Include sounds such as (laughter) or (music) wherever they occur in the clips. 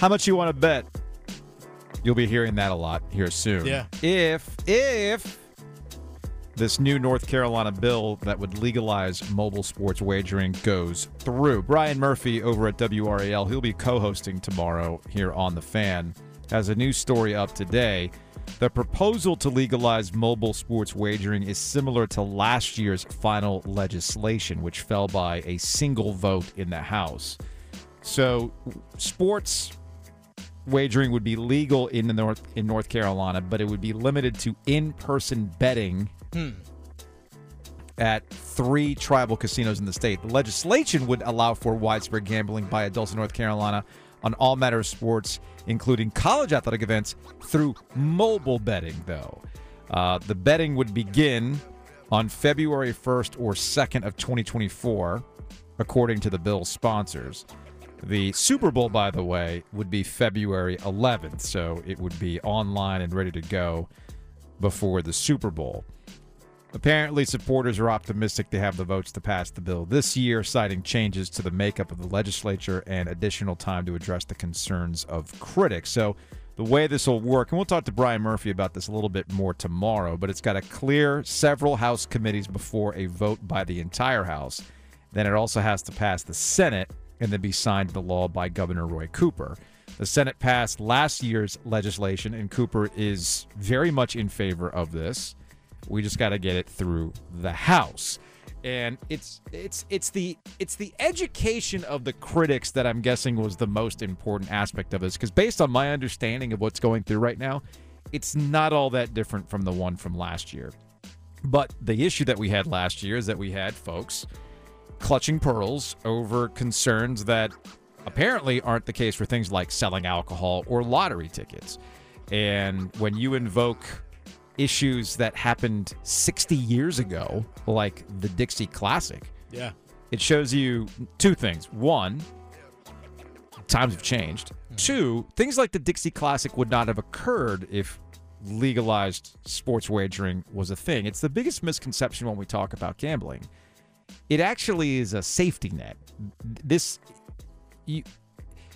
How much you want to bet? You'll be hearing that a lot here soon. Yeah. If if this new North Carolina bill that would legalize mobile sports wagering goes through. Brian Murphy over at WRAL, he'll be co-hosting tomorrow here on the Fan, has a new story up today. The proposal to legalize mobile sports wagering is similar to last year's final legislation, which fell by a single vote in the House. So, sports wagering would be legal in the North in North Carolina, but it would be limited to in-person betting at three tribal casinos in the state. The legislation would allow for widespread gambling by adults in North Carolina on all matter of sports, including college athletic events, through mobile betting. Though uh, the betting would begin on February 1st or 2nd of 2024, according to the bill's sponsors. The Super Bowl, by the way, would be February 11th, so it would be online and ready to go before the Super Bowl. Apparently, supporters are optimistic to have the votes to pass the bill this year, citing changes to the makeup of the legislature and additional time to address the concerns of critics. So, the way this will work, and we'll talk to Brian Murphy about this a little bit more tomorrow, but it's got to clear several House committees before a vote by the entire House. Then it also has to pass the Senate and then be signed into law by Governor Roy Cooper. The Senate passed last year's legislation, and Cooper is very much in favor of this. We just got to get it through the House. And it's it's it's the it's the education of the critics that I'm guessing was the most important aspect of this because based on my understanding of what's going through right now, it's not all that different from the one from last year. But the issue that we had last year is that we had folks clutching pearls over concerns that apparently aren't the case for things like selling alcohol or lottery tickets. And when you invoke issues that happened 60 years ago, like the Dixie Classic, Yeah. it shows you two things. One, times have changed. Hmm. Two, things like the Dixie Classic would not have occurred if legalized sports wagering was a thing. It's the biggest misconception when we talk about gambling. It actually is a safety net. This you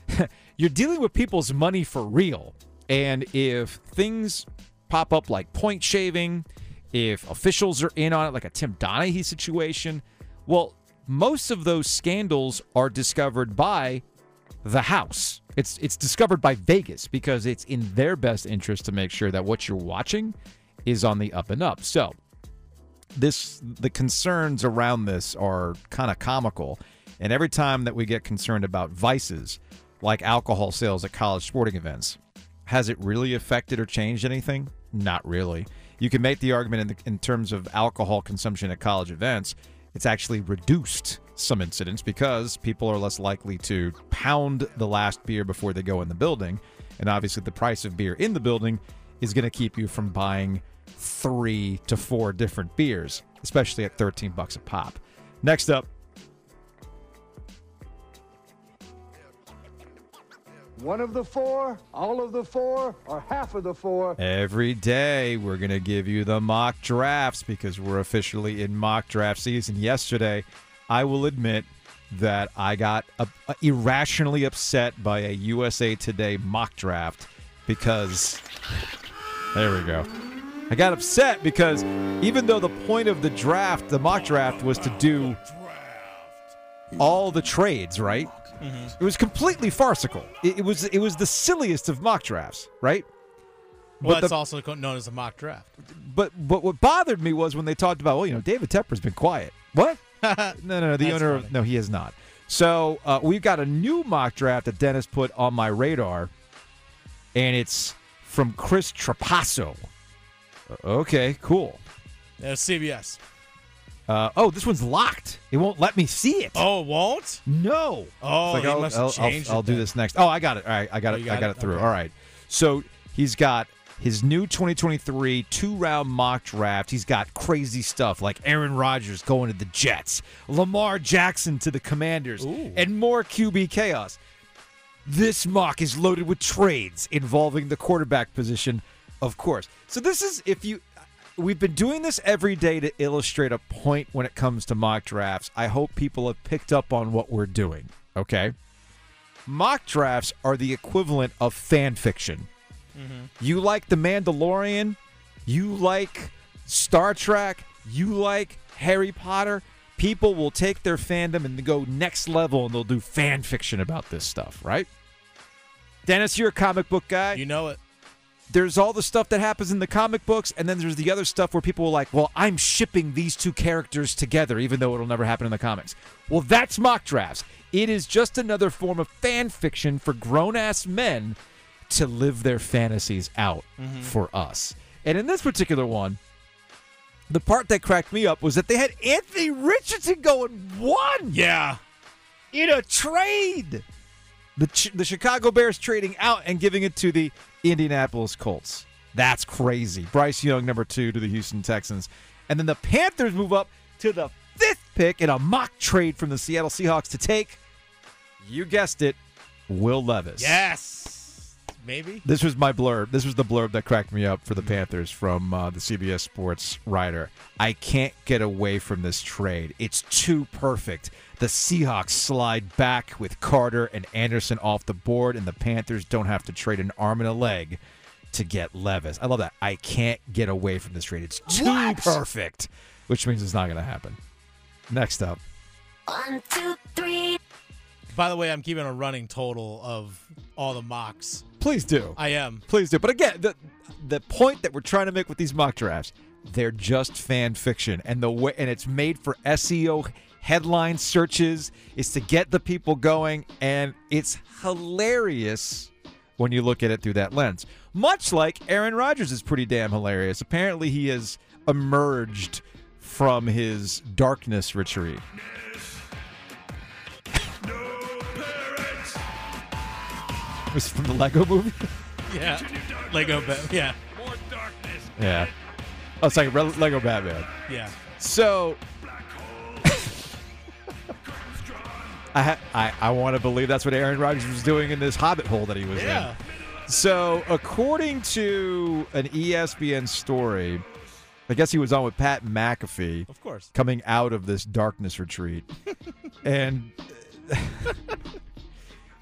(laughs) you're dealing with people's money for real. And if things pop up like point shaving, if officials are in on it, like a Tim Donaghy situation, well, most of those scandals are discovered by the House. It's it's discovered by Vegas because it's in their best interest to make sure that what you're watching is on the up and up. So this the concerns around this are kind of comical. And every time that we get concerned about vices like alcohol sales at college sporting events, has it really affected or changed anything? Not really. You can make the argument in, the, in terms of alcohol consumption at college events, it's actually reduced some incidents because people are less likely to pound the last beer before they go in the building. And obviously, the price of beer in the building is going to keep you from buying three to four different beers, especially at 13 bucks a pop. Next up, One of the four, all of the four, or half of the four. Every day, we're going to give you the mock drafts because we're officially in mock draft season. Yesterday, I will admit that I got uh, irrationally upset by a USA Today mock draft because. There we go. I got upset because even though the point of the draft, the mock draft, was to do all the trades, right? It was completely farcical. It, it was it was the silliest of mock drafts, right? Well, But that's the- also known as a mock draft. but but what bothered me was when they talked about well you know David Tepper's been quiet. What? (laughs) no no no the owner of, funny. no he has not. So uh, we've got a new mock draft that Dennis put on my radar, and it's from Chris Trapasso. Uh, Okay, cool. That's CBS. Uh, oh, this one's locked. It won't let me see it. Oh, it won't? No. Oh, he I'll, I'll, I'll, it I'll do this next. Oh, I got it. All right, I got Oh, it. you I got got it? it through. Okay. All right. So he's got his new 2023 two-round mock draft. He's got crazy stuff like Aaron Rodgers going to the Jets, Lamar Jackson to the Commanders, Ooh. and more QB chaos. This mock is loaded with trades involving the quarterback position, of course. So this is if you we've been doing this every day to illustrate a point when it comes to mock drafts. I hope people have picked up on what we're doing, okay? Mock drafts are the equivalent of fan fiction. Mm-hmm. You like The Mandalorian, you like Star Trek, you like Harry Potter, people will take their fandom and go next level and they'll do fan fiction about this stuff, right? Dennis, you're a comic book guy. You know it. There's all the stuff that happens in the comic books, and then there's the other stuff where people are like, well, I'm shipping these two characters together, even though it'll never happen in the comics. Well, that's mock drafts. It is just another form of fan fiction for grown ass men to live their fantasies out mm-hmm. for us. And in this particular one, the part that cracked me up was that they had Anthony Richardson going one Yeah. in a trade. The Ch- the Chicago Bears trading out and giving it to the Indianapolis Colts. That's crazy. Bryce Young, number two, to the Houston Texans. And then the Panthers move up to the fifth pick in a mock trade from the Seattle Seahawks to take, you guessed it, Will Levis. Yes. Maybe. This was my blurb. This was the blurb that cracked me up for the Panthers from uh, the CBS Sports writer. I can't get away from this trade. It's too perfect. The Seahawks slide back with Carter and Anderson off the board, and the Panthers don't have to trade an arm and a leg to get Levis. I love that. I can't get away from this trade. It's too What? perfect, which means it's not going to happen. Next up. One, two, three. By the way, I'm keeping a running total of all the mocks. Please do. I am. Please do. But again, the the point that we're trying to make with these mock drafts, they're just fan fiction, and the way and it's made for SEO headline searches. Is to get the people going, and it's hilarious when you look at it through that lens. Much like Aaron Rodgers is pretty damn hilarious. Apparently, he has emerged from his darkness retreat. Was from the Lego movie? (laughs) Yeah. Lego. Ba- yeah. More darkness. Yeah. Oh, it's like Re- Lego Batman. Yeah. So, (laughs) I, ha- I I want to believe that's what Aaron Rodgers was doing in this Hobbit hole that he was in. Yeah. in. So, according to an ESPN story, I guess he was on with Pat McAfee Of course. coming out of this darkness retreat. (laughs) and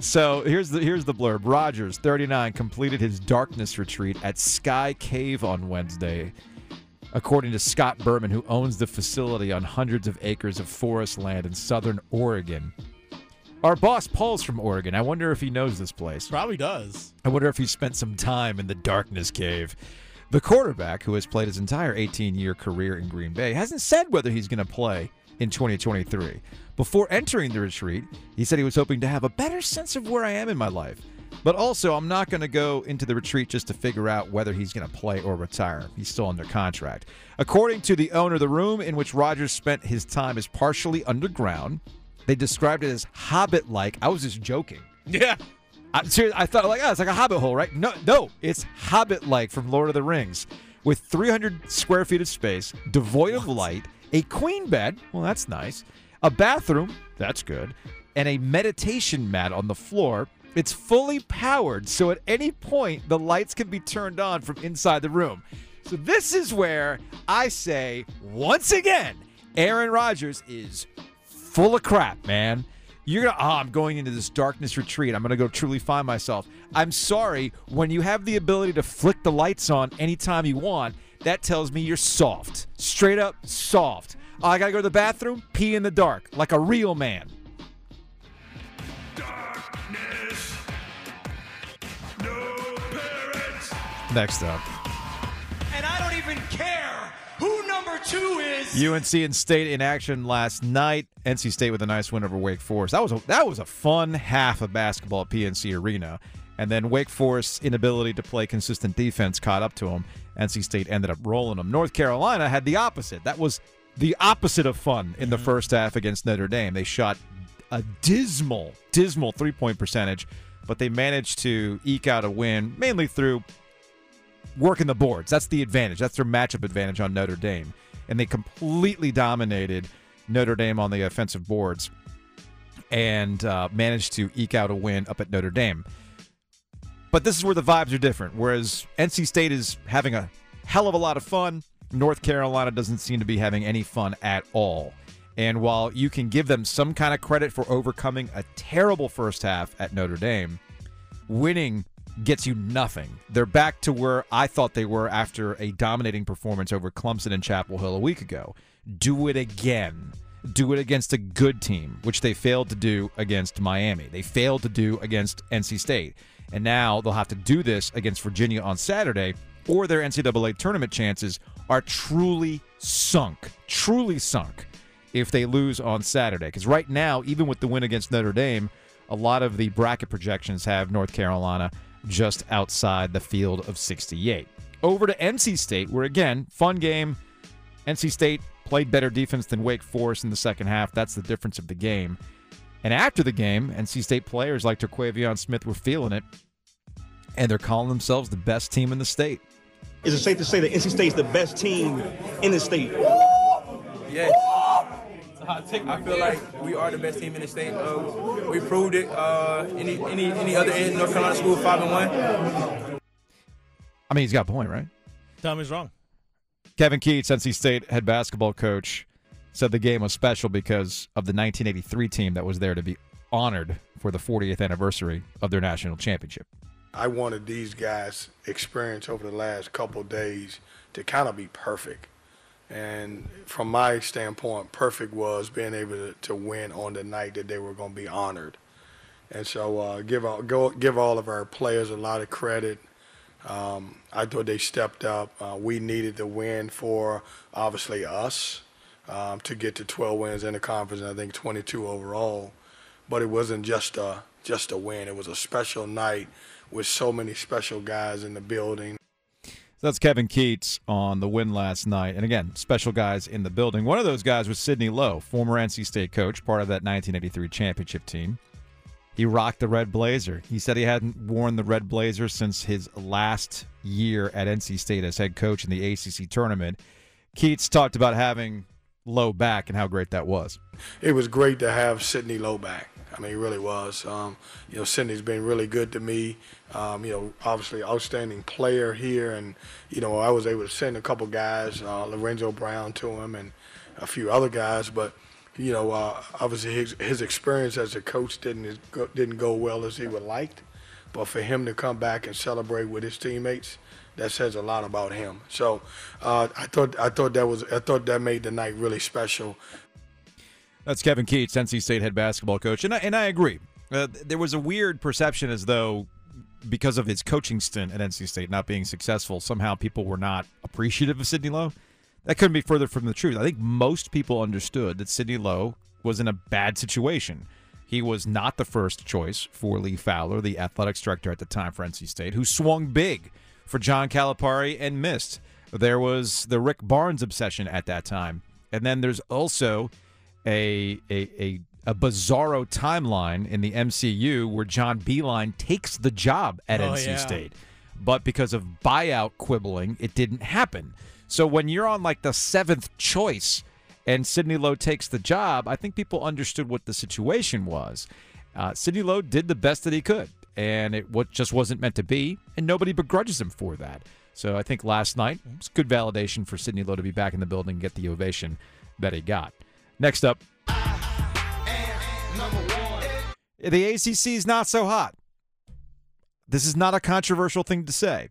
so here's the here's the blurb. Rodgers, 39, completed his darkness retreat at Sky Cave on Wednesday. According to Scott Berman, who owns the facility on hundreds of acres of forest land in southern Oregon. Our boss Paul's from Oregon. I wonder if he knows this place. Probably does. I wonder if he spent some time in the darkness cave. The quarterback, who has played his entire 18 year career in Green Bay, hasn't said whether he's going to play in 2023. Before entering the retreat, he said he was hoping to have a better sense of where I am in my life. But also, I'm not going to go into the retreat just to figure out whether he's going to play or retire. He's still under contract. According to the owner, the room in which Rodgers spent his time is partially underground. They described it as hobbit like. I was just joking. Yeah. I, seriously, I thought like, oh, it's like a hobbit hole, right? No, no, it's hobbit-like from Lord of the Rings, with 300 square feet of space, devoid of light, a queen bed. Well, that's nice. A bathroom. That's good. And a meditation mat on the floor. It's fully powered, so at any point the lights can be turned on from inside the room. So this is where I say once again, Aaron Rodgers is full of crap, man. You're gonna, oh, I'm going into this darkness retreat. I'm gonna go truly find myself. I'm sorry, when you have the ability to flick the lights on anytime you want, that tells me you're soft. Straight up soft. Oh, I gotta go to the bathroom, pee in the dark, like a real man. Next up. And I don't even care who number two is. UNC and State in action last night. NC State with a nice win over Wake Forest. That was a, that was a fun half of basketball at PNC Arena. And then Wake Forest's inability to play consistent defense caught up to them. NC State ended up rolling them. North Carolina had the opposite. That was the opposite of fun in the Mm-hmm. first half against Notre Dame. They shot a dismal, dismal three point percentage, but they managed to eke out a win mainly through working the boards. That's the advantage. That's their matchup advantage on Notre Dame. And they completely dominated Notre Dame on the offensive boards and uh, managed to eke out a win up at Notre Dame. But this is where the vibes are different. Whereas NC State is having a hell of a lot of fun, North Carolina doesn't seem to be having any fun at all. And while you can give them some kind of credit for overcoming a terrible first half at Notre Dame, winning gets you nothing. They're back to where I thought they were after a dominating performance over Clemson and Chapel Hill a week ago. Do it again. Do it against a good team, which they failed to do against Miami. They failed to do against NC State. And now they'll have to do this against Virginia on Saturday, or their NCAA tournament chances are truly sunk. Truly sunk if they lose on Saturday. Because right now, even with the win against Notre Dame, a lot of the bracket projections have North Carolina just outside the field of 68. Over to NC State, where again, fun game. NC State played better defense than Wake Forest in the second half. That's the difference of the game. And after the game, NC State players like Terquavion Smith were feeling it, and they're calling themselves the best team in the state. Is it safe to say that NC State's the best team in the state? Yes. I feel like we are the best team in the state. Uh, we proved it. Uh, any any any other North Carolina school five and one. I mean, he's got a point, right? Tell me he's wrong. Kevin Keatts, NC State head basketball coach, said the game was special because of the 1983 team that was there to be honored for the 40th anniversary of their national championship. I wanted these guys' experience over the last couple days to kind of be perfect. And from my standpoint, perfect was being able to, to win on the night that they were going to be honored. And so uh, give all go, give all of our players a lot of credit. Um, I thought they stepped up. Uh, we needed the win for obviously us um, to get to 12 wins in the conference, and I think 22 overall. But it wasn't just a just a win. It was a special night with so many special guys in the building. That's Kevin Keatts on the win last night. And again, special guys in the building. One of those guys was Sidney Lowe, former NC State coach, part of that 1983 championship team. He rocked the red blazer. He said he hadn't worn the red blazer since his last year at NC State as head coach in the ACC tournament. Keatts talked about having Lowe back and how great that was. It was great to have Sidney Lowe back. I mean, it really was. Um, you know, Sidney's been really good to me. Um, you know, obviously outstanding player here, and you know, I was able to send a couple guys, uh, Lorenzo Brown to him, and a few other guys. But you know, uh, obviously his his experience as a coach didn't didn't go well as he would liked. But for him to come back and celebrate with his teammates, that says a lot about him. So uh, I thought I thought that was I thought that made the night really special. That's Kevin Keatts, NC State head basketball coach, and I, and I agree. Uh, there was a weird perception as though because of his coaching stint at NC State not being successful, somehow people were not appreciative of Sidney Lowe. That couldn't be further from the truth. I think most people understood that Sidney Lowe was in a bad situation. He was not the first choice for Lee Fowler, the athletics director at the time for NC State, who swung big for John Calipari and missed. There was the Rick Barnes obsession at that time. And then there's also a a a, a bizarro timeline in the MCU where John Beilein takes the job at Oh, NC yeah. State, but because of buyout quibbling, it didn't happen. So when you're on like the seventh choice and Sidney Lowe takes the job, I think people understood what the situation was. Uh, Sidney Lowe did the best that he could, and it what just wasn't meant to be, and nobody begrudges him for that. So I think last night was good validation for Sidney Lowe to be back in the building and get the ovation that he got. Next up, the ACC is not so hot. This is not a controversial thing to say,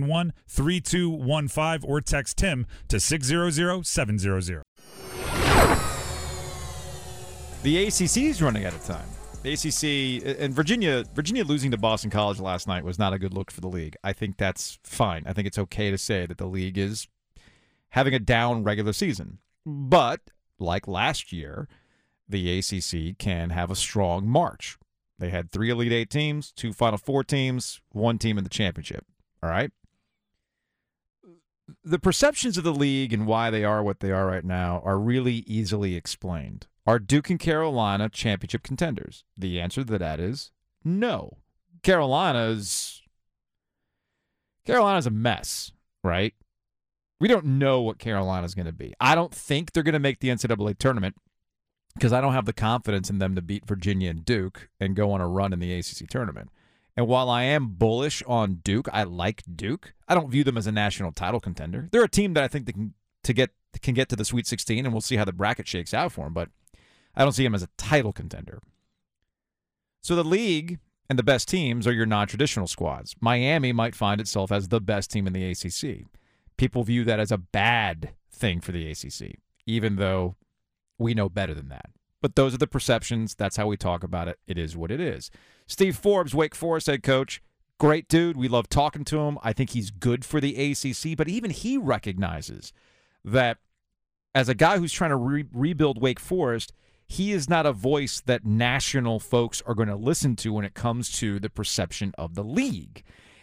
3215 or text Tim to 600 700. The ACC is running out of time. The ACC and Virginia, Virginia losing to Boston College last night was not a good look for the league. I think that's fine. I think it's okay to say that the league is having a down regular season. But like last year, the ACC can have a strong March. They had three Elite Eight teams, two Final Four teams, one team in the championship. All right. The perceptions of the league and why they are what they are right now are really easily explained. Are Duke and Carolina championship contenders? The answer to that is no. Carolina's Carolina's a mess, right? We don't know what Carolina's going to be. I don't think they're going to make the NCAA tournament because I don't have the confidence in them to beat Virginia and Duke and go on a run in the ACC tournament. And while I am bullish on Duke, I like Duke. I don't view them as a national title contender. They're a team that I think they can to get can get to the Sweet 16, and we'll see how the bracket shakes out for them. But I don't see them as a title contender. So the league and the best teams are your non-traditional squads. Miami might find itself as the best team in the ACC. People view that as a bad thing for the ACC, even though we know better than that. But those are the perceptions. That's how we talk about it. It is what it is. Steve Forbes, Wake Forest head coach, great dude. We love talking to him. I think he's good for the ACC, but even he recognizes that as a guy who's trying to re- rebuild Wake Forest, he is not a voice that national folks are going to listen to when it comes to the perception of the league.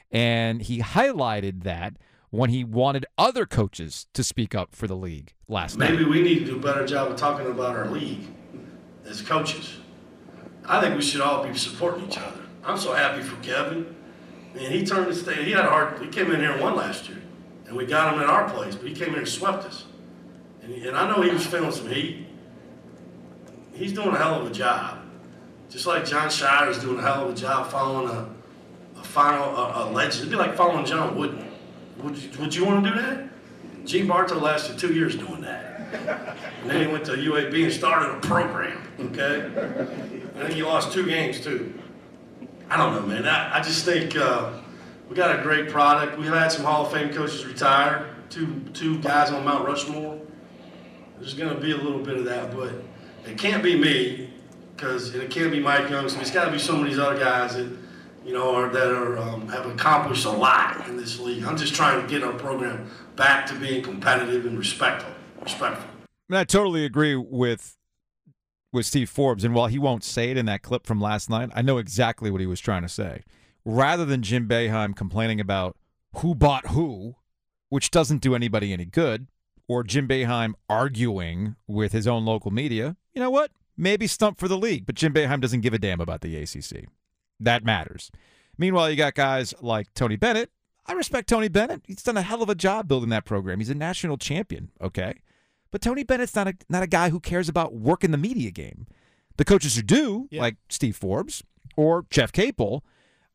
And he highlighted that when he wanted other coaches to speak up for the league last Maybe night. we need to do a better job of talking about our league as coaches. I think we should all be supporting each other. I'm so happy for Kevin. Man, he turned the state. He had a hard. He came in here and won last year, and we got him in our place. But he came in and swept us. And, and I know he was feeling some heat. He's doing a hell of a job. Just like Jon Scheyer is doing a hell of a job following a, a final a, a legend. It'd be like following John Wooden. Would you, would you want to do that? Gene Bartow lasted two years doing that. And then he went to UAB and started a program, okay? And then he lost two games, too. I don't know, man. I, I just think uh, we got a great product. We've had some Hall of Fame coaches retire, two, two guys on Mount Rushmore. There's going to be a little bit of that, but it can't be me, because it can't be Mike Youngson. It's got to be some of these other guys that, you know, are, that are um, have accomplished a lot in this league. I'm just trying to get our program back to being competitive and respectful. Respectful. And I totally agree with with Steve Forbes. And while he won't say it in that clip from last night, I know exactly what he was trying to say. Rather than Jim Boeheim complaining about who bought who, which doesn't do anybody any good, or Jim Boeheim arguing with his own local media, you know what? Maybe stump for the league, but Jim Boeheim doesn't give a damn about the ACC. That matters. Meanwhile, you got guys like Tony Bennett. I respect Tony Bennett. He's done a hell of a job building that program. He's a national champion, okay? But Tony Bennett's not a not a guy who cares about working the media game. The coaches who do, like Steve Forbes or Jeff Capel,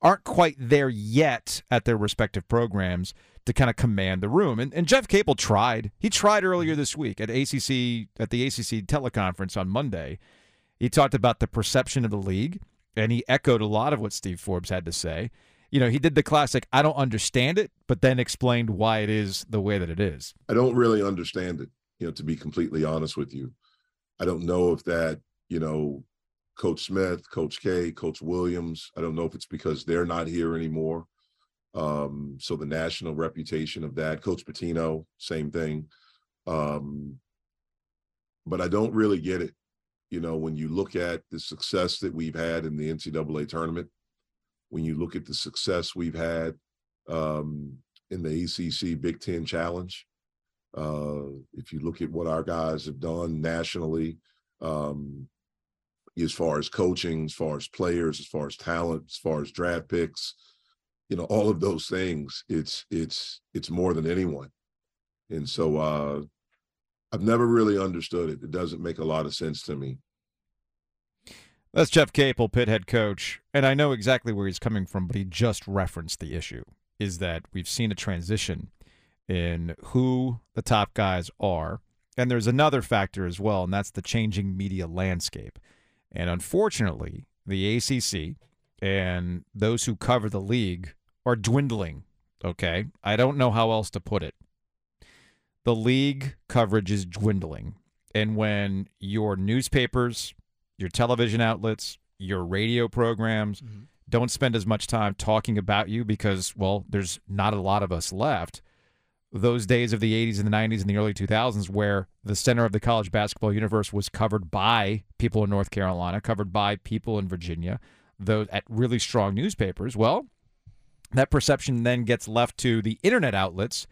aren't quite there yet at their respective programs to kind of command the room. And, and Jeff Capel tried. He tried earlier this week at ACC at the ACC teleconference on Monday. He talked about the perception of the league, and he echoed a lot of what Steve Forbes had to say. You know, he did the classic "I don't understand it," but then explained why it is the way that it is. I don't really understand it, you know, to be completely honest with you. I don't know if that, you know, Coach Smith, Coach K, Coach Williams, I don't know if it's because they're not here anymore. Um, so the national reputation of that, Coach Pitino, same thing. Um, but I don't really get it. You know, when you look at the success that we've had in the NCAA tournament, when you look at the success we've had um, in the ACC Big Ten Challenge, uh, if you look at what our guys have done nationally, um, as far as coaching, as far as players, as far as talent, as far as draft picks, you know, all of those things, it's it's it's more than anyone. And so uh, I've never really understood it. It doesn't make a lot of sense to me. That's Jeff Capel, Pitt head coach, and I know exactly where he's coming from, but he just referenced the issue is that we've seen a transition in who the top guys are. And there's another factor as well, and that's the changing media landscape. And unfortunately, the ACC and those who cover the league are dwindling. Okay. I don't know how else to put it. The league coverage is dwindling. And when your newspapers, your television outlets, your radio programs mm-hmm. don't spend as much time talking about you because, well, there's not a lot of us left. Those days of the 80s and the 90s and the early 2000s, where the center of the college basketball universe was covered by people in North Carolina, covered by people in Virginia, those at really strong newspapers. Well, that perception then gets left to the internet outlets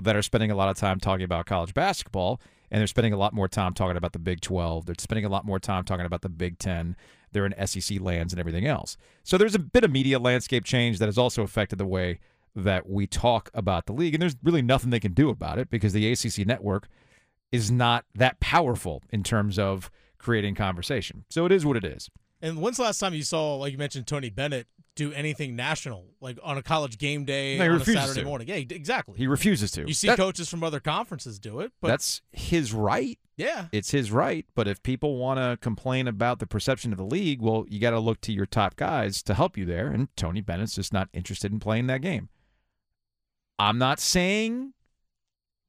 that are spending a lot of time talking about college basketball, and they're spending a lot more time talking about the Big 12. They're spending a lot more time talking about the Big 10. They're in SEC lands and everything else. So there's a bit of media landscape change that has also affected the way that we talk about the league, and there's really nothing they can do about it because the ACC network is not that powerful in terms of creating conversation. So it is what it is. And when's the last time you saw, like you mentioned, Tony Bennett do anything national, like on a college game day No, on a Saturday to. morning? Yeah, exactly. He refuses to. You see That- coaches from other conferences do it, but that's his right. Yeah. It's his right. But if people want to complain about the perception of the league, well, you got to look to your top guys to help you there. And Tony Bennett's just not interested in playing that game. I'm not saying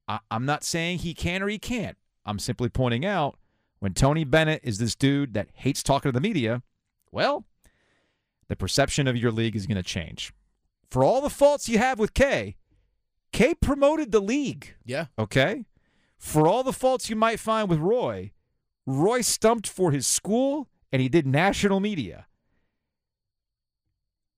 I, I'm not saying he can or he can't. I'm simply pointing out when Tony Bennett is this dude that hates talking to the media, well, the perception of your league is going to change. For all the faults you have with K, K promoted the league. Yeah. Okay? For all the faults you might find with Roy, Roy stumped for his school and he did national media.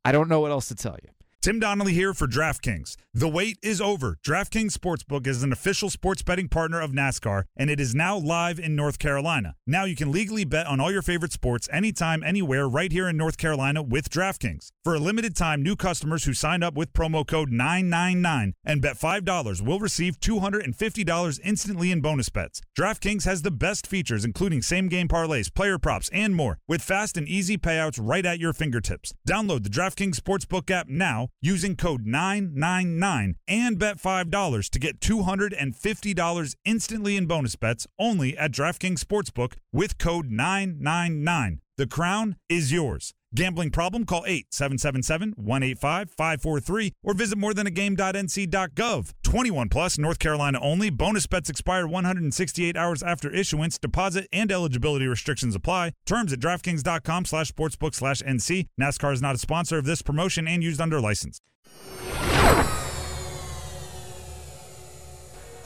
I don't know what else to tell you. Tim Donnelly here for DraftKings. The wait is over. DraftKings Sportsbook is an official sports betting partner of NASCAR, and it is now live in North Carolina. Now you can legally bet on all your favorite sports anytime, anywhere, right here in North Carolina with DraftKings. For a limited time, new customers who sign up with promo code 999 and bet $5 will receive $250 instantly in bonus bets. DraftKings has the best features, including same game parlays, player props, and more, with fast and easy payouts right at your fingertips. Download the DraftKings Sportsbook app now using code 999 and bet $5 to get $250 instantly in bonus bets only at DraftKings Sportsbook with code 999. The crown is yours. Gambling problem? Call 877-185-543 or visit morethanagame.nc.gov. 21 plus, North Carolina only. Bonus bets expire 168 hours after issuance. Deposit and eligibility restrictions apply. Terms at DraftKings.com slash sportsbook slash NC. NASCAR is not a sponsor of this promotion and used under license.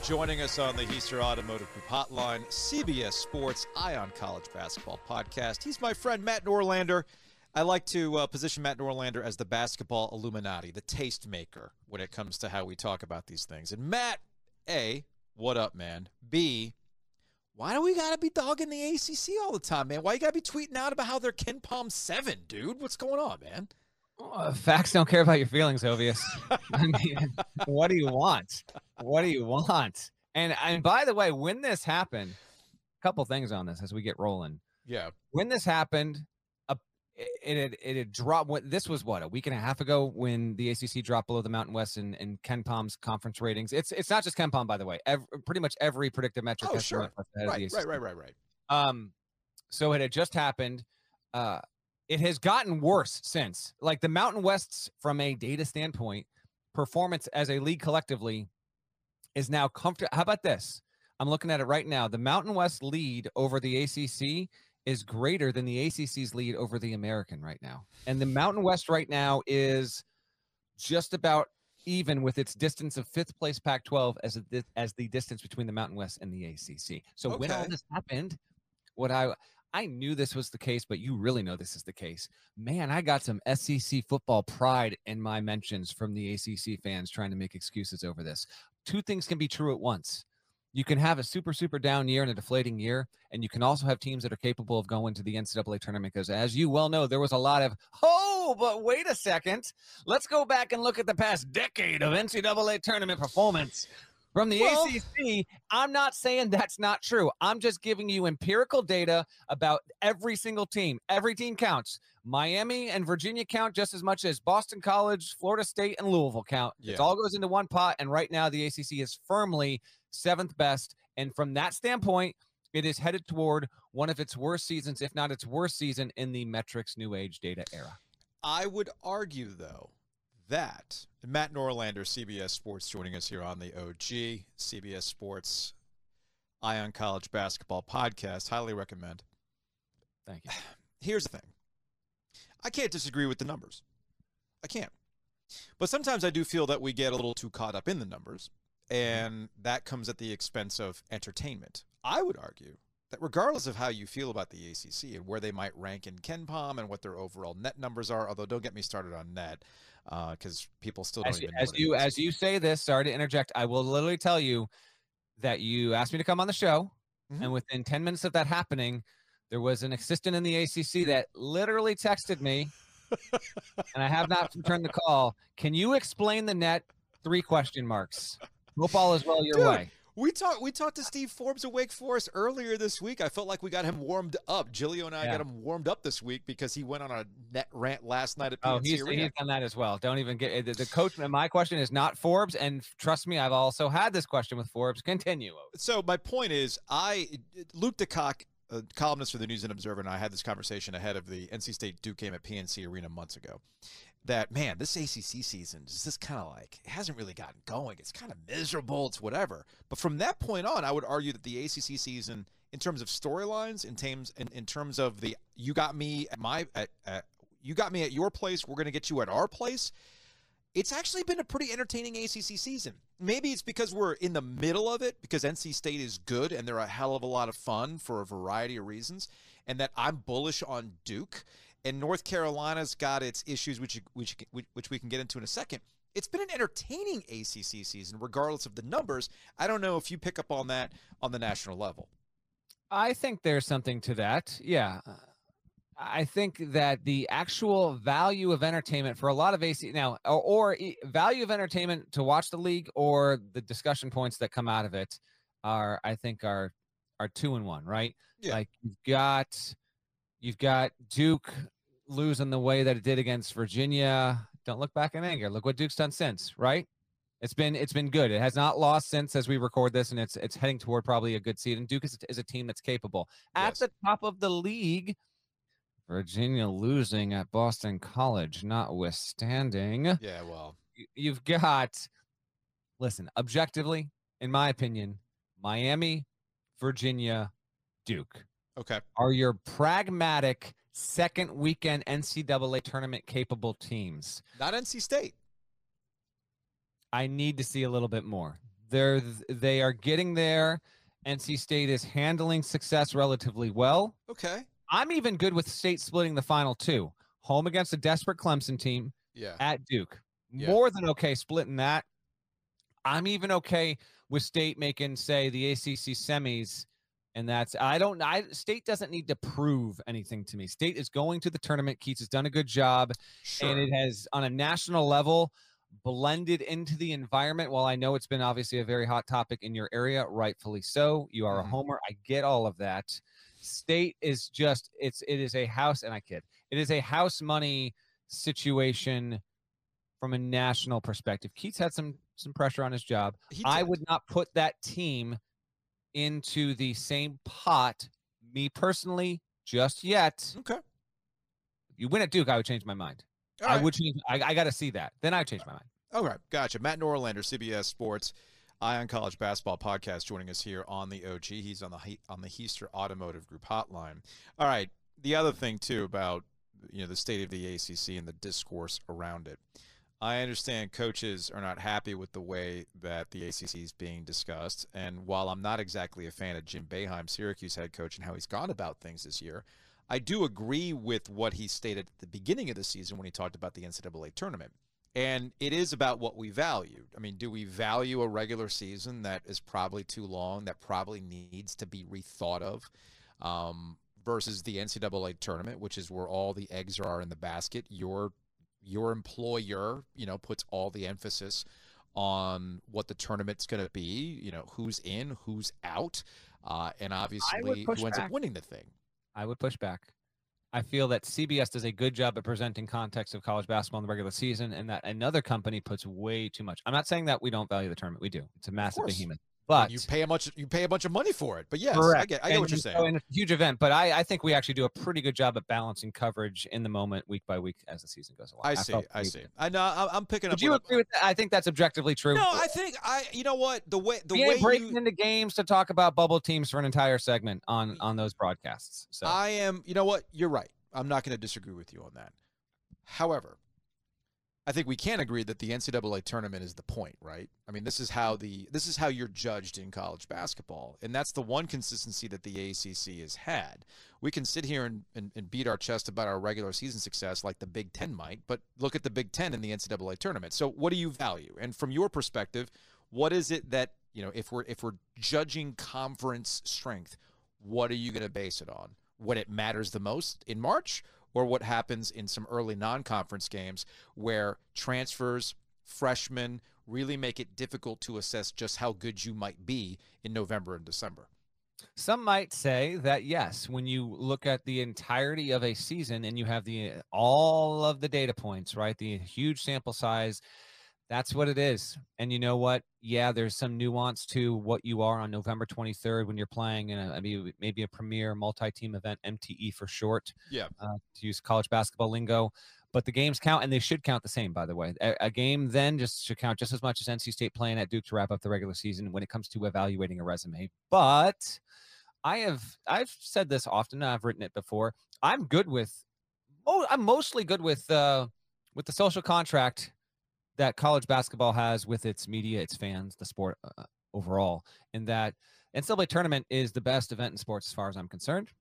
Joining us on the Heister Automotive Hotline, CBS Sports Eye On College Basketball Podcast. He's my friend Matt Norlander. I like to uh, position Matt Norlander as the basketball Illuminati, the tastemaker when it comes to how we talk about these things. And Matt, A, what up, man? B, why do we gotta be dogging the ACC all the time, man? Why you gotta be tweeting out about how they're KenPom seven, dude? What's going on, man? Uh, facts don't care about your feelings, Ovies. (laughs) I mean, what do you want? What do you want? And and by the way, when this happened, a couple things on this as we get rolling. Yeah. When this happened, it it had, it had dropped. What this was what a week and a half ago when the ACC dropped below the Mountain West and, in KenPom's conference ratings. It's it's not just KenPom, by the way. Every, pretty much every predictive metric. Oh, has sure. Mountain West ahead of the Right, right, right, right, right. Um, so it had just happened. Uh, it has gotten worse since. Like the Mountain Wests, from a data standpoint, performance as a league collectively is now comfortable. How about this? I'm looking at it right now. The Mountain West lead over the ACC is greater than the ACC's lead over the American right now. And the Mountain West right now is just about even with its distance of fifth place Pac 12 as, a, as the distance between the Mountain West and the ACC. So when all this happened, what I I knew this was the case, but you really know this is the case. Man, I got some SEC football pride in my mentions from the ACC fans trying to make excuses over this. Two things can be true at once. You can have a super, super down year and a deflating year, and you can also have teams that are capable of going to the NCAA tournament. Because, as you well know, there was a lot of, oh, but wait a second. Let's go back and look at the past decade of NCAA tournament performance from the Well- ACC. I'm not saying that's not true. I'm just giving you empirical data about every single team. Every team counts. Miami and Virginia count just as much as Boston College, Florida State, and Louisville count. It all goes into one pot. And right now, the ACC is firmly seventh best. And from that standpoint, it is headed toward one of its worst seasons, if not its worst season, in the metrics new age data era. I would argue, though, that Matt Norlander, CBS Sports, joining us here on the OG CBS Sports Eye On College Basketball Podcast. Highly recommend. Thank you. (sighs) Here's the thing. I can't disagree with the numbers. I can't. But sometimes I do feel that we get a little too caught up in the numbers, and that comes at the expense of entertainment. I would argue that regardless of how you feel about the ACC and where they might rank in KenPom and what their overall net numbers are, although don't get me started on net because people still don't As, you- even know as you as you say this, sorry to interject. I will literally tell you that you asked me to come on the show, Mm-hmm. and within ten minutes of that happening, there was an assistant in the ACC that literally texted me, and I have not returned the call. Can you explain the net? Three question marks. Hope all is well your Dude, way. We talked. We talked to Steve Forbes of Wake Forest earlier this week. I felt like we got him warmed up. Giglio and I Yeah. got him warmed up this week because he went on a net rant last night at Oh, PNC he's, Arena. he's done that as well. Don't even get the, the coach. My question is not Forbes, and trust me, I've also had this question with Forbes. Continue. So my point is, I Luke DeCock, a columnist for the News and Observer, and I had this conversation ahead of the NC State Duke game at PNC Arena months ago. That man, this ACC season is just kind of like it hasn't really gotten going. It's kind of miserable. It's whatever. But from that point on, I would argue that the ACC season, in terms of storylines, in terms in, in terms of the you got me at my at, at you got me at your place, we're going to get you at our place it's actually been a pretty entertaining ACC season. Maybe it's because we're in the middle of it, because NC State is good and they're a hell of a lot of fun for a variety of reasons, and that I'm bullish on Duke. And North Carolina's got its issues, which which which we can get into in a second. It's been an entertaining ACC season, regardless of the numbers. I don't know if you pick up on that on the national level. I think there's something to that. Yeah. I think that the actual value of entertainment for a lot of AC now, or, or value of entertainment to watch the league, or the discussion points that come out of it, are I think are are two and one, right? Yeah. Like you've got you've got Duke losing the way that it did against Virginia. Don't look back in anger. Look what Duke's done since, right? It's been it's been good. It has not lost since as we record this, and it's it's heading toward probably a good seed. And Duke is, is a team that's capable. At the top of the league, Virginia losing at Boston College, notwithstanding. Yeah, well, you've got listen, objectively, in my opinion, Miami, Virginia, Duke Okay. are your pragmatic second weekend NCAA tournament capable teams. Not NC State. I need to see a little bit more. They're they are getting there. NC State is handling success relatively well. Okay. I'm even good with State splitting the final two. Home against a desperate Clemson team Yeah. at Duke. Yeah. More than okay splitting that. I'm even okay with State making, say, the ACC semis, and that's I don't. I State doesn't need to prove anything to me. State is going to the tournament. Keatts has done a good job, and it has on a national level blended into the environment. While I know it's been obviously a very hot topic in your area, rightfully so. You are a mm-hmm. homer. I get all of that. State is just it's it is a house, and I kid. It is a house money situation from a national perspective. Keatts had some some pressure on his job. I would not put that team into the same pot, me personally, just yet. Okay. You win at Duke, I would change my mind. All I right. would change. I, I got to see that. Then I change my mind. All right, gotcha. Matt Norlander, CBS Sports, Eye On College Basketball Podcast, joining us here on the OG. He's on the on the Heister Automotive Group hotline. All right, the other thing too about you know the state of the ACC and the discourse around it. I understand coaches are not happy with the way that the ACC is being discussed, and while I'm not exactly a fan of Jim Boeheim, Syracuse head coach, and how he's gone about things this year, I do agree with what he stated at the beginning of the season when he talked about the NCAA tournament. And it is about what we value. I mean, do we value a regular season that is probably too long, that probably needs to be rethought of, um, versus the NCAA tournament, which is where all the eggs are in the basket? Your your employer, you know, puts all the emphasis on what the tournament's going to be. You know, who's in, who's out, uh, and obviously who ends back. up winning the thing. I would push back. I feel that CBS does a good job at presenting context of college basketball in the regular season, and that another company puts way too much. I'm not saying that we don't value the tournament. We do. It's a massive behemoth. But you pay a much you pay a bunch of money for it. But yes, I Correct. get I get And- what you're saying. and it's a huge event, but I, I think we actually do a pretty good job at balancing coverage in the moment, week by week, as the season goes along. I see. I see. good. I know. I'm- picking up. Would you agree with that? I think that's objectively true. No, I think I. You know what? The way the we way breaking you, into games to talk about bubble teams for an entire segment on on those broadcasts. So I am. You know what? You're right. I'm not going to disagree with you on that. However, I think we can agree that the NCAA tournament is the point, right? I mean, this is how the this is how you're judged in college basketball, and that's the one consistency that the ACC has had. We can sit here and, and, and beat our chest about our regular season success like the Big Ten might, but look at the Big Ten in the NCAA tournament. So, what do you value? And from your perspective, what is it that you know if we're if we're judging conference strength, what are you going to base it on? What it matters the most in March, or what happens in some early non-conference games where transfers, freshmen really make it difficult to assess just how good you might be in November and December. Some might say that yes, when you look at the entirety of a season and you have the all of the data points, right? The huge sample size, that's what it is. And you know what? Yeah, there's some nuance to what you are on November 23rd when you're playing in a I mean, maybe a premier multi-team event, MTE for short. Yeah. Uh, to use college basketball lingo. But the games count, and they should count the same, by the way. A, a game then just should count just as much as NC State playing at Duke to wrap up the regular season when it comes to evaluating a resume. But I have I've said this often. I've written it before. I'm good with. Oh, I'm mostly good with uh, with the social contract that college basketball has with its media, its fans, the sport uh, overall. and that NCAA tournament is the best event in sports as far as I'm concerned.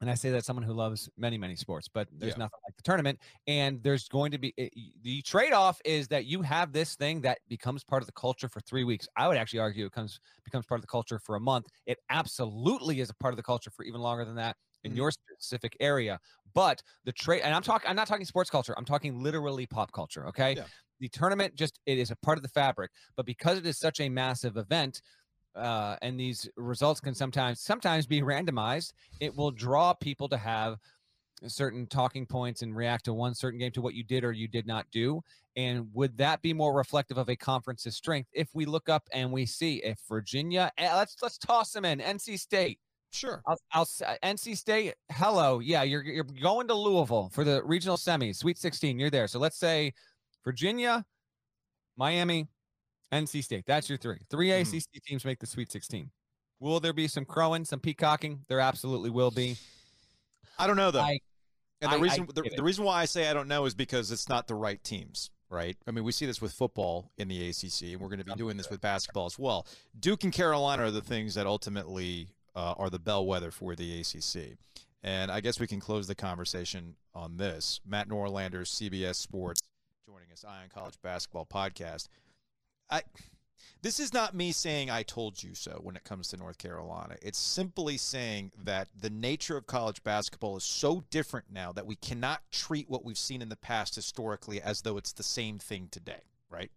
And I say that as someone who loves many, many sports, but there's Yeah. nothing like the tournament. And there's going to be it- the trade off is that you have this thing that becomes part of the culture for three weeks. I would actually argue it comes becomes part of the culture for a month. It absolutely is a part of the culture for even longer than that in Mhm. your specific area. But the trade, and I'm talking, I'm not talking sports culture. I'm talking literally pop culture. Okay. Yeah. The tournament just it is a part of the fabric, but because it is such a massive event, uh, and these results can sometimes sometimes be randomized. It will draw people to have certain talking points and react to one certain game to what you did or you did not do. And would that be more reflective of a conference's strength if we look up and we see if Virginia? eh, Let's let's toss them in. NC State. Sure. I'll, I'll uh, NC State. Hello, yeah, you're you're going to Louisville for the regional semis, Sweet 16. You're there. So let's say Virginia, Miami, NC State. That's your three. 3 Mhm. ACC teams make the Sweet 16. Will there be some crowing, some peacocking? There absolutely will be. I don't know though. I- and the I- I reason the, the reason why I say I don't know is because it's not the right teams, right? I mean, we see this with football in the ACC, and we're going to be doing this with basketball as well. Duke and Carolina are the things that ultimately uh, are the bellwether for the ACC. And I guess we can close the conversation on this. Matt Norlander, CBS Sports, joining us, Eye On College Basketball Podcast. I this is not me saying I told you so when it comes to North Carolina. It's simply saying that the nature of college basketball is so different now that we cannot treat what we've seen in the past historically as though it's the same thing today, right?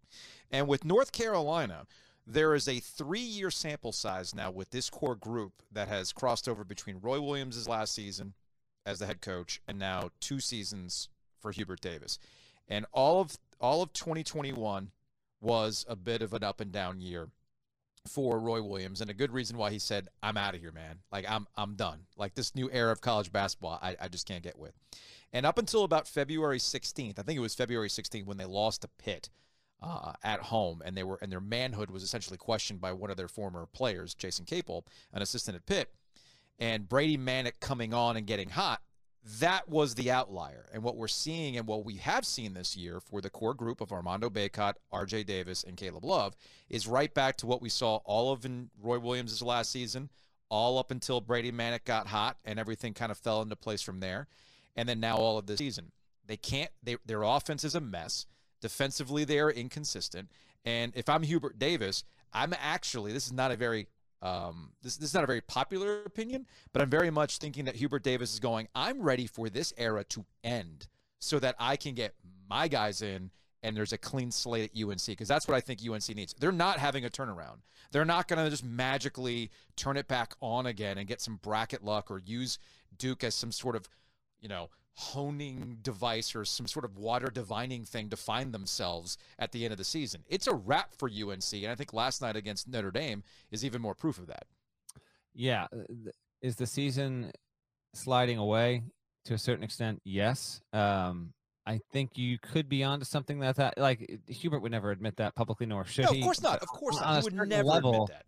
And with North Carolina, there is a three year sample size now with this core group that has crossed over between Roy Williams' last season as the head coach and now two seasons for Hubert Davis. And all of all of 2021 was a bit of an up and down year for Roy Williams, and a good reason why he said, "I'm out of here, man. Like I'm I'm done. Like this new era of college basketball, I, I just can't get with." And up until about February 16th, I think it was February 16th when they lost to Pitt uh, at home, and they were and their manhood was essentially questioned by one of their former players, Jason Capel, an assistant at Pitt, and Brady Manek coming on and getting hot that was the outlier. And what we're seeing and what we have seen this year for the core group of Armando Bacot, RJ Davis, and Caleb Love is right back to what we saw all of in Roy Williams' last season, all up until Brady Manek got hot and everything kind of fell into place from there. And then now all of this season. They can't, they, their offense is a mess. Defensively, they are inconsistent. And if I'm Hubert Davis, I'm actually, this is not a very um, this, this is not a very popular opinion, but I'm very much thinking that Hubert Davis is going, I'm ready for this era to end so that I can get my guys in and there's a clean slate at UNC because that's what I think UNC needs. They're not having a turnaround. They're not going to just magically turn it back on again and get some bracket luck or use Duke as some sort of, you know, honing device or some sort of water divining thing to find themselves at the end of the season. It's a wrap for UNC, and I think last night against Notre Dame is even more proof of that. Yeah. uh, Is the season sliding away to a certain extent? Yes. Um, I think you could be onto something that that like Hubert would never admit that publicly, nor should he. No, of course not. Of course not. He would never admit that.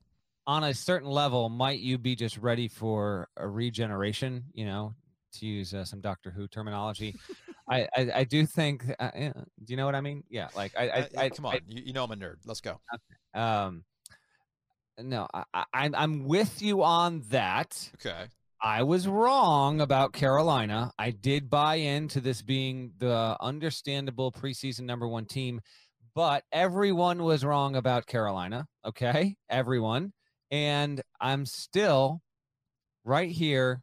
On a certain level, might you be just ready for a regeneration? You know, to use uh, some Doctor Who terminology. I, I I do think. Uh, yeah, do you know what I mean? Yeah. Like I I, Uh, I come on, I- you, you know I'm a nerd. Let's go. um, no, I, I, I'm I'm with you on that. Okay. I was wrong about Carolina. I did buy into this being the understandable preseason number one team, but everyone was wrong about Carolina. Okay, everyone, and I'm still right here,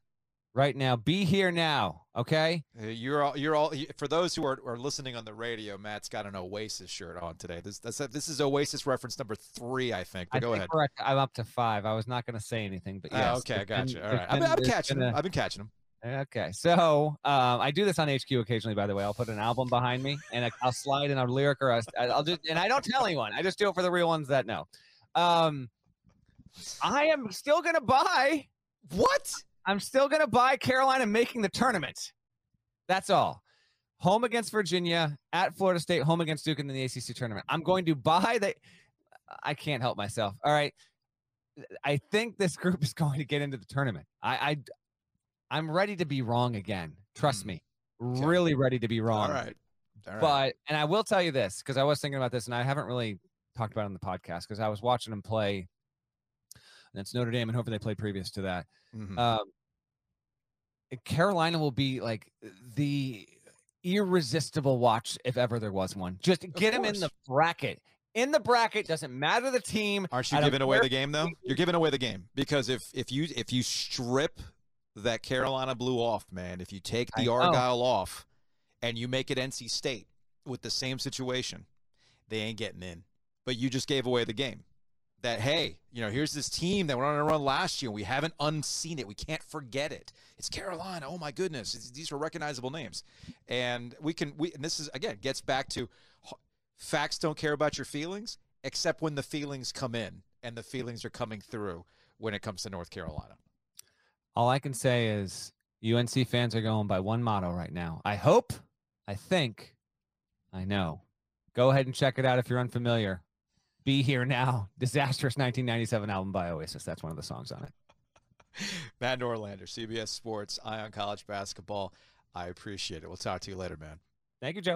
right now. Be here now. Okay. You're all, you're all for those who are, are listening on the radio. Matt's got an Oasis shirt on today. This that's this is Oasis reference number three, I think. But I go think ahead. I'm up to five. I was not going to say anything, but Oh, yes. okay, I there's got been- you. All right, I've been, been there's catching a- I've been catching them. Okay, so um, I do this on HQ occasionally. By the way, I'll put an album behind me and I- I'll slide in a lyric or a, I'll just and I don't tell anyone. I just do it for the real ones that know. Um, I am still gonna buy. What? I'm still gonna buy Carolina making the tournament. That's all. Home against Virginia, at Florida State, home against Duke in the ACC tournament. I'm going to buy the. I can't help myself. All right. I think this group (laughs) is going to get into the tournament. I, I I'm ready to be wrong again. Trust me. Really ready to be wrong. All right. All right. But and I will tell you this because I was thinking about this and I haven't really talked about it on the podcast because I was watching them play. And it's Notre Dame and hopefully they played previous to that. Mhm. Um, Carolina will be like the irresistible watch if ever there was one. Just get them in the bracket. In the bracket doesn't matter the team. Aren't you giving away the game though? You're giving away the game because if if you if you strip that Carolina blue off, man, if you take the. Argyle off and you make it NC State with the same situation, they ain't getting in. But you just gave away the game. That hey, you know, here's this team that went on a run last year. We haven't unseen it. We can't forget it. It's Carolina. Oh my goodness, It's- these are recognizable names, and we can. We and this is again gets back to facts don't care about your feelings except when the feelings come in and the feelings are coming through when it comes to North Carolina. All I can say is UNC fans are going by one motto right now. I hope, I think, I know. Go ahead and check it out if you're unfamiliar. Be Here Now, disastrous 1997 album by Oasis. That's one of the songs on it. (laughs) Matt Norlander, CBS Sports, Eye On College Basketball. I appreciate it. We'll talk to you later, man. Thank you, Joe.